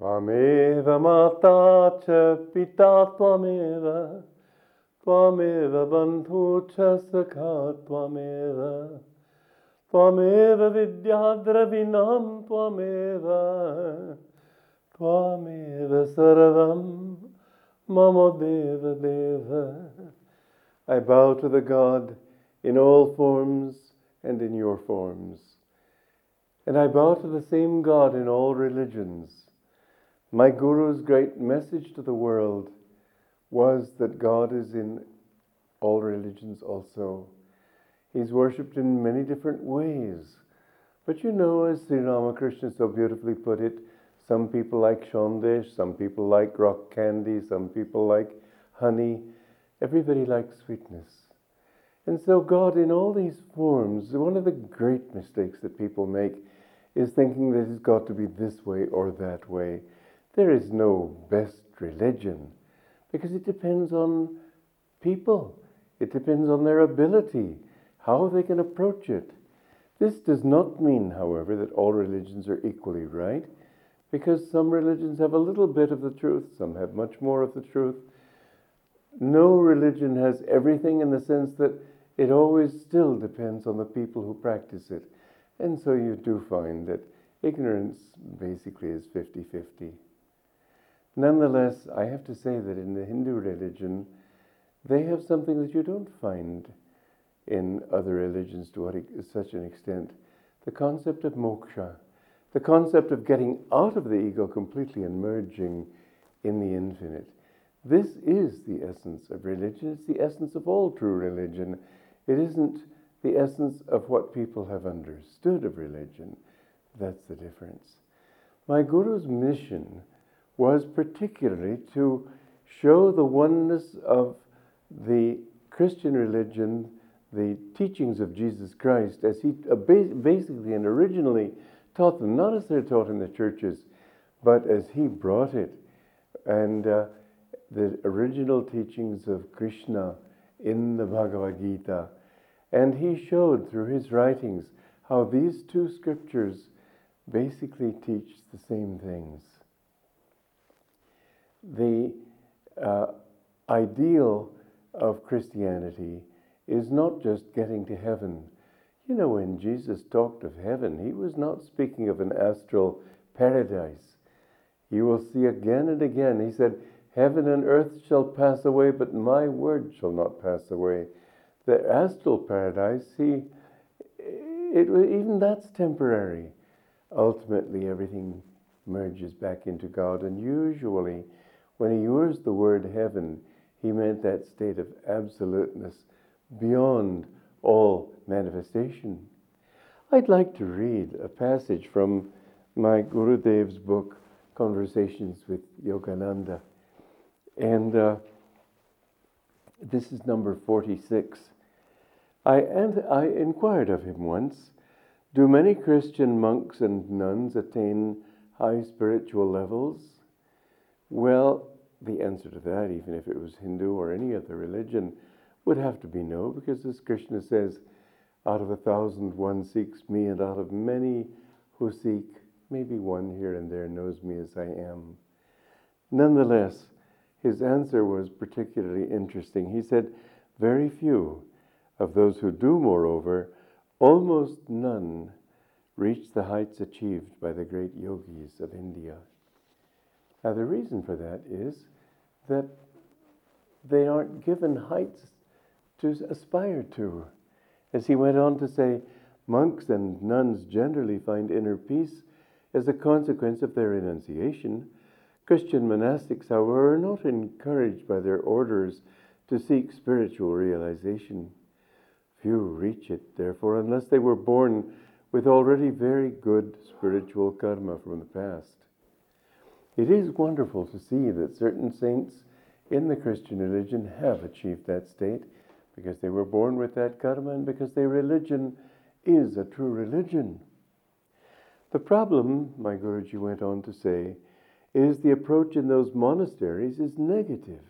त्वमेव माता च पिता त्वमेव त्वमेव बन्धु च सखा त्वमेव त्वमेव विद्याद्रविणां त्वमेव त्वमेव सर्वं मम देव देव I bow to the God in all forms and in your forms. And I bow to the same God in all religions. My Guru's great message to the world was that God is in all religions also. He's worshipped in many different ways. But you know, as Sri Ramakrishna so beautifully put it, some people like shondesh, some people like rock candy, some people like honey. Everybody likes sweetness. And so, God, in all these forms, one of the great mistakes that people make is thinking that it's got to be this way or that way. There is no best religion because it depends on people, it depends on their ability, how they can approach it. This does not mean, however, that all religions are equally right, because some religions have a little bit of the truth, some have much more of the truth. No religion has everything in the sense that it always still depends on the people who practice it. And so you do find that ignorance basically is 50 50. Nonetheless, I have to say that in the Hindu religion, they have something that you don't find in other religions to such an extent the concept of moksha, the concept of getting out of the ego completely and merging in the infinite. This is the essence of religion. It's the essence of all true religion. It isn't the essence of what people have understood of religion. That's the difference. My Guru's mission was particularly to show the oneness of the Christian religion, the teachings of Jesus Christ, as he uh, basically and originally taught them, not as they're taught in the churches, but as he brought it. And uh, the original teachings of Krishna in the Bhagavad Gita. And he showed through his writings how these two scriptures basically teach the same things the uh, ideal of Christianity is not just getting to heaven. You know, when Jesus talked of heaven, he was not speaking of an astral paradise. You will see again and again, he said, Heaven and earth shall pass away, but my word shall not pass away. The astral paradise, he, it, even that's temporary. Ultimately, everything merges back into God, and usually when he used the word heaven, he meant that state of absoluteness beyond all manifestation. I'd like to read a passage from my Gurudev's book, Conversations with Yogananda. And uh, this is number 46. I, and I inquired of him once Do many Christian monks and nuns attain high spiritual levels? Well, the answer to that, even if it was Hindu or any other religion, would have to be no, because as Krishna says, out of a thousand one seeks me, and out of many who seek, maybe one here and there knows me as I am. Nonetheless, his answer was particularly interesting. He said, Very few of those who do, moreover, almost none reach the heights achieved by the great yogis of India. Now, the reason for that is that they aren't given heights to aspire to. As he went on to say, monks and nuns generally find inner peace as a consequence of their renunciation. Christian monastics, however, are not encouraged by their orders to seek spiritual realization. Few reach it, therefore, unless they were born with already very good spiritual karma from the past. It is wonderful to see that certain saints in the Christian religion have achieved that state because they were born with that karma and because their religion is a true religion. The problem, my Guruji went on to say, is the approach in those monasteries is negative.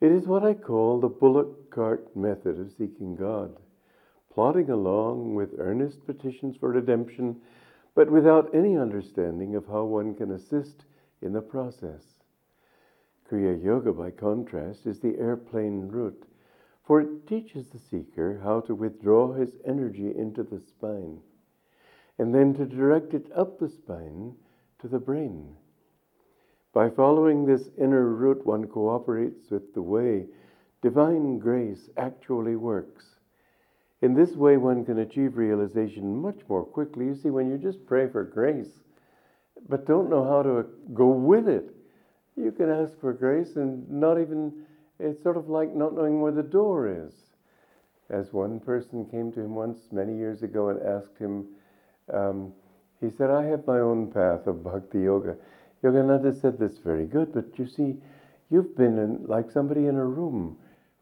It is what I call the bullock cart method of seeking God, plodding along with earnest petitions for redemption but without any understanding of how one can assist in the process. Kriya Yoga, by contrast, is the airplane route, for it teaches the seeker how to withdraw his energy into the spine and then to direct it up the spine to the brain. By following this inner route, one cooperates with the way divine grace actually works. In this way, one can achieve realization much more quickly. You see, when you just pray for grace, but don't know how to go with it, you can ask for grace and not even, it's sort of like not knowing where the door is. As one person came to him once many years ago and asked him, um, he said, I have my own path of bhakti yoga. Yogananda said, That's very good, but you see, you've been in, like somebody in a room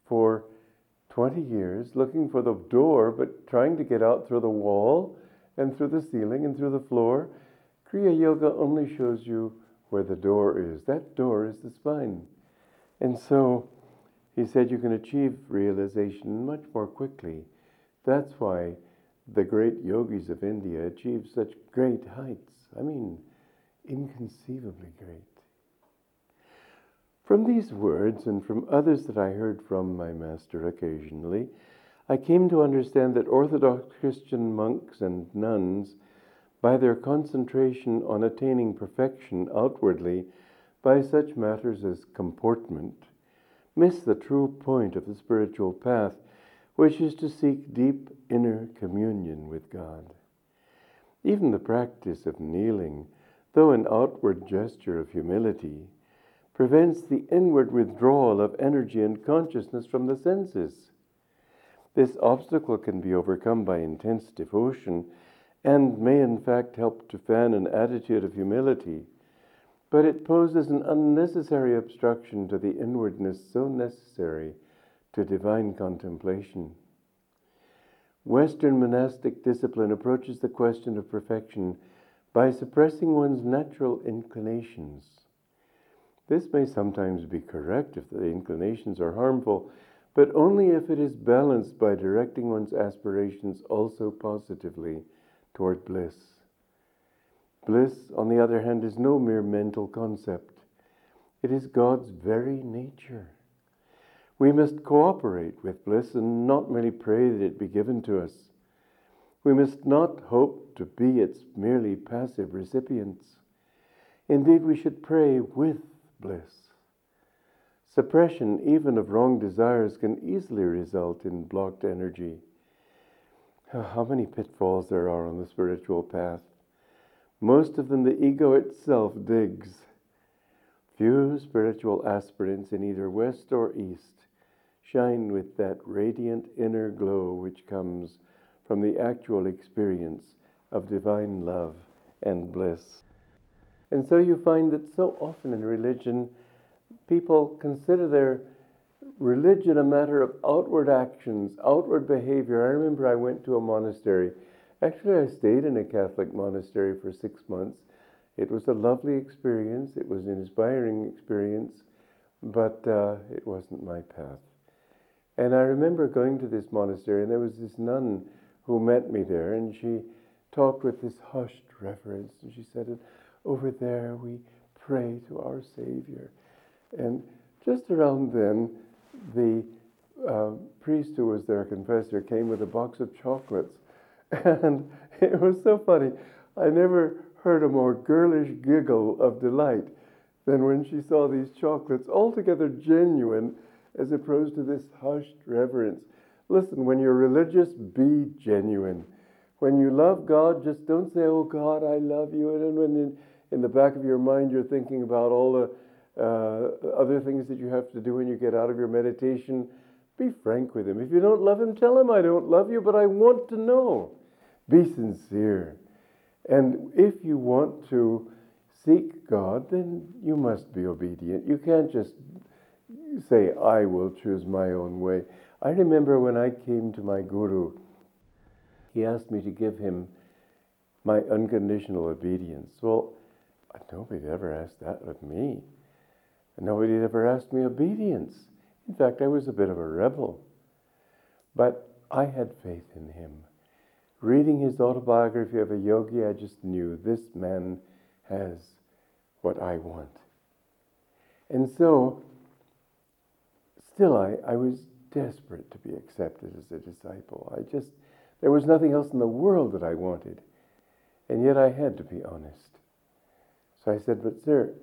for 20 years looking for the door, but trying to get out through the wall and through the ceiling and through the floor. Kriya Yoga only shows you where the door is. That door is the spine. And so he said you can achieve realization much more quickly. That's why the great yogis of India achieved such great heights. I mean, inconceivably great. From these words and from others that I heard from my master occasionally, I came to understand that Orthodox Christian monks and nuns, by their concentration on attaining perfection outwardly by such matters as comportment, miss the true point of the spiritual path, which is to seek deep inner communion with God. Even the practice of kneeling, though an outward gesture of humility, prevents the inward withdrawal of energy and consciousness from the senses. This obstacle can be overcome by intense devotion and may in fact help to fan an attitude of humility, but it poses an unnecessary obstruction to the inwardness so necessary to divine contemplation. Western monastic discipline approaches the question of perfection by suppressing one's natural inclinations. This may sometimes be correct if the inclinations are harmful, but only if it is balanced by directing one's aspirations also positively toward bliss. Bliss, on the other hand, is no mere mental concept, it is God's very nature. We must cooperate with bliss and not merely pray that it be given to us. We must not hope to be its merely passive recipients. Indeed, we should pray with bliss. Suppression, even of wrong desires, can easily result in blocked energy. How many pitfalls there are on the spiritual path. Most of them the ego itself digs. Few spiritual aspirants in either west or east shine with that radiant inner glow which comes from the actual experience of divine love and bliss. And so you find that so often in religion, people consider their religion a matter of outward actions, outward behavior. I remember I went to a monastery. Actually, I stayed in a Catholic monastery for six months. It was a lovely experience, it was an inspiring experience, but uh, it wasn't my path. And I remember going to this monastery, and there was this nun who met me there, and she talked with this hushed reverence, and she said, over there we pray to our Savior. And just around then, the uh, priest who was their confessor came with a box of chocolates. And it was so funny. I never heard a more girlish giggle of delight than when she saw these chocolates, altogether genuine, as opposed to this hushed reverence. Listen, when you're religious, be genuine. When you love God, just don't say, Oh God, I love you. And when in the back of your mind you're thinking about all the uh, other things that you have to do when you get out of your meditation, be frank with Him. If you don't love Him, tell Him, I don't love you, but I want to know. Be sincere. And if you want to seek God, then you must be obedient. You can't just say, I will choose my own way. I remember when I came to my guru, he asked me to give him my unconditional obedience. Well, Nobody ever asked that of me. Nobody ever asked me obedience. In fact, I was a bit of a rebel. But I had faith in him. reading his autobiography of a yogi, I just knew this man has what I want. And so, still, I, I was desperate to be accepted as a disciple. I just, there was nothing else in the world that I wanted. And yet I had to be honest. So I said, But, sir,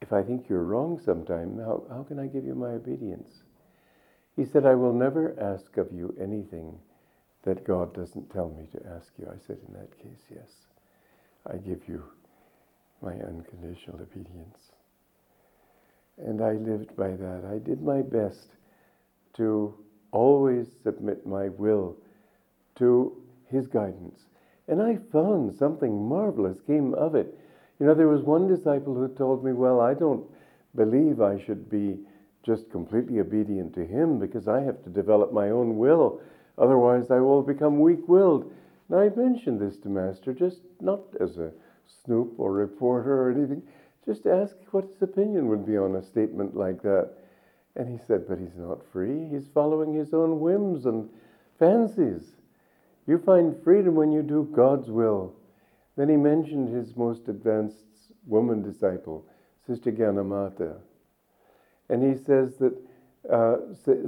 if I think you're wrong sometime, how, how can I give you my obedience? He said, I will never ask of you anything that God doesn't tell me to ask you. I said, In that case, yes. I give you my unconditional obedience. And I lived by that. I did my best to always submit my will to His guidance. And I found something marvelous came of it. You know, there was one disciple who told me, Well, I don't believe I should be just completely obedient to Him because I have to develop my own will. Otherwise, I will become weak willed. And I mentioned this to Master, just not as a snoop or reporter or anything, just to ask what his opinion would be on a statement like that. And he said, But he's not free. He's following his own whims and fancies. You find freedom when you do God's will. Then he mentioned his most advanced woman disciple, Sister Gyanamata. And he says that uh,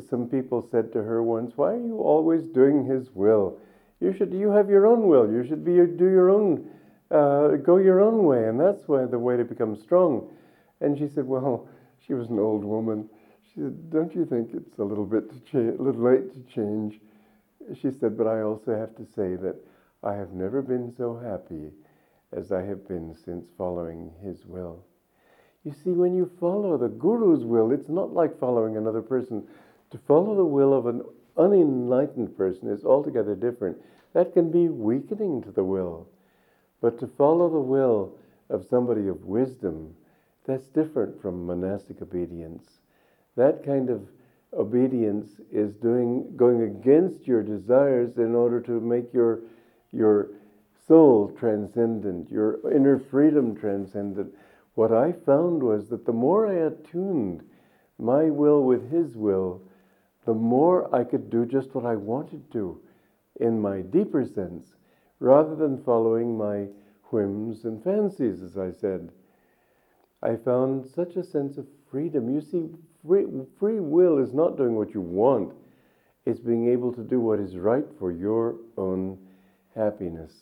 some people said to her once, Why are you always doing his will? You should you have your own will. You should be do your own uh, go your own way, and that's why the way to become strong. And she said, Well, she was an old woman. She said, Don't you think it's a little bit cha- a little late to change? She said, But I also have to say that I have never been so happy as I have been since following his will. You see, when you follow the Guru's will, it's not like following another person. To follow the will of an unenlightened person is altogether different. That can be weakening to the will. But to follow the will of somebody of wisdom, that's different from monastic obedience. That kind of obedience is doing going against your desires in order to make your your soul transcendent, your inner freedom transcendent. What I found was that the more I attuned my will with his will, the more I could do just what I wanted to in my deeper sense rather than following my whims and fancies, as I said. I found such a sense of freedom. You see, free, free will is not doing what you want, it's being able to do what is right for your own happiness.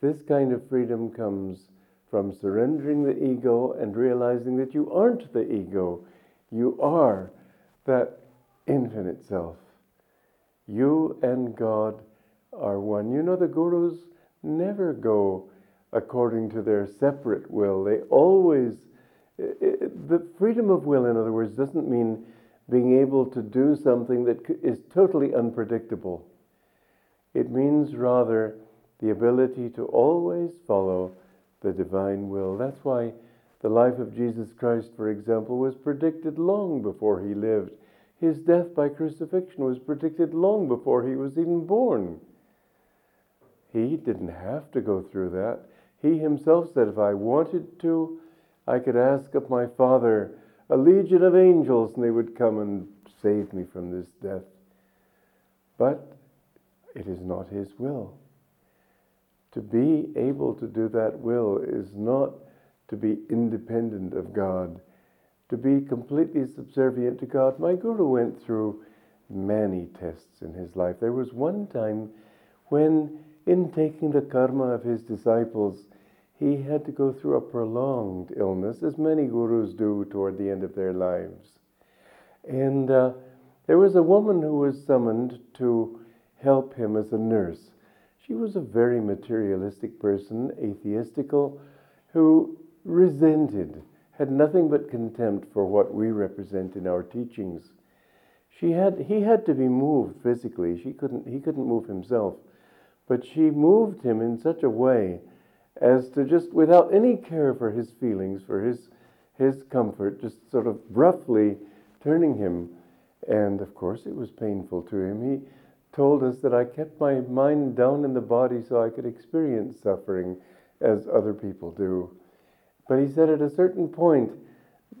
This kind of freedom comes from surrendering the ego and realizing that you aren't the ego, you are that infinite self. You and God are one. You know, the gurus never go according to their separate will. They always, it, the freedom of will, in other words, doesn't mean being able to do something that is totally unpredictable. It means rather the ability to always follow the divine will. That's why the life of Jesus Christ, for example, was predicted long before he lived. His death by crucifixion was predicted long before he was even born. He didn't have to go through that. He himself said, If I wanted to, I could ask of my Father a legion of angels and they would come and save me from this death. But it is not His will. To be able to do that will is not to be independent of God, to be completely subservient to God. My Guru went through many tests in his life. There was one time when in taking the karma of his disciples, he had to go through a prolonged illness, as many gurus do toward the end of their lives. And uh, there was a woman who was summoned to help him as a nurse. She was a very materialistic person, atheistical, who resented, had nothing but contempt for what we represent in our teachings. She had, he had to be moved physically. She couldn't, he couldn't move himself. But she moved him in such a way as to just, without any care for his feelings, for his, his comfort, just sort of roughly turning him. And of course, it was painful to him. He told us that I kept my mind down in the body so I could experience suffering as other people do. But he said at a certain point,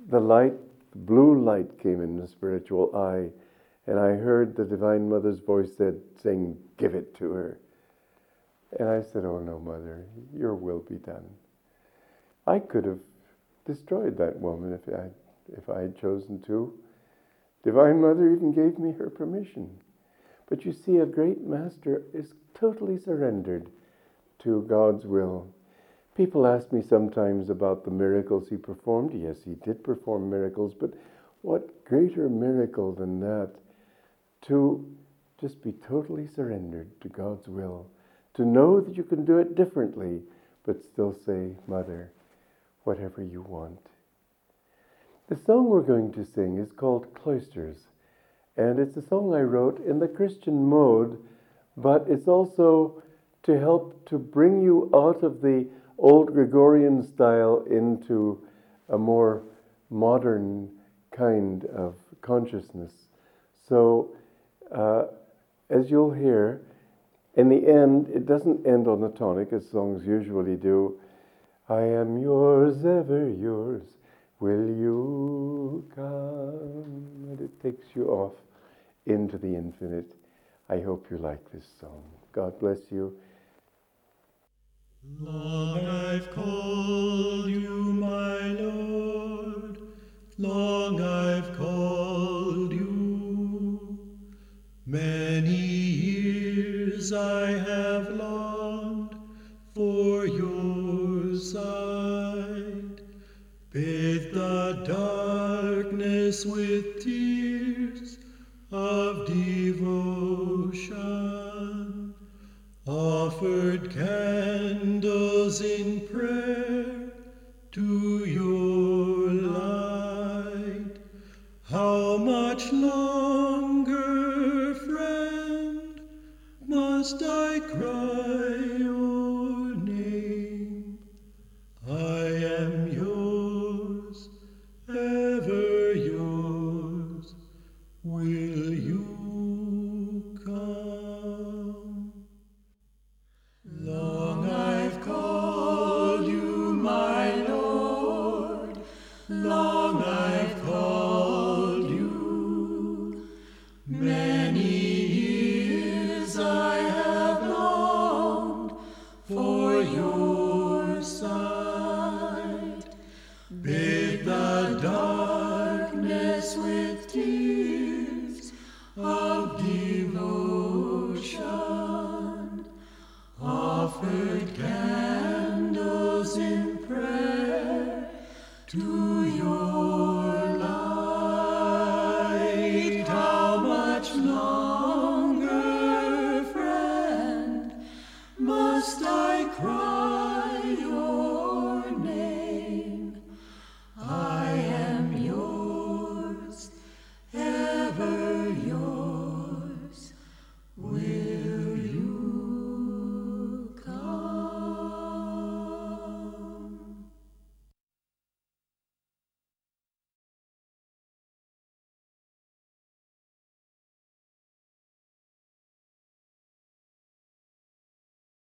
the light, the blue light came in the spiritual eye, and I heard the Divine Mother's voice said, saying, Give it to her. And I said, Oh no, Mother, your will be done. I could have destroyed that woman if I, if I had chosen to. Divine Mother even gave me her permission. But you see, a great master is totally surrendered to God's will. People ask me sometimes about the miracles he performed. Yes, he did perform miracles, but what greater miracle than that to just be totally surrendered to God's will, to know that you can do it differently, but still say, Mother, whatever you want. The song we're going to sing is called Cloisters, and it's a song I wrote in the Christian mode, but it's also to help to bring you out of the old Gregorian style into a more modern kind of consciousness. So, uh, as you'll hear, in the end, it doesn't end on a tonic as songs usually do. I am yours, ever yours. Will you come? And it takes you off into the infinite. I hope you like this song. God bless you. Long I've called you, my Lord. Long I've called you. Many years I have longed for your side. Bathe the darkness with Offered candles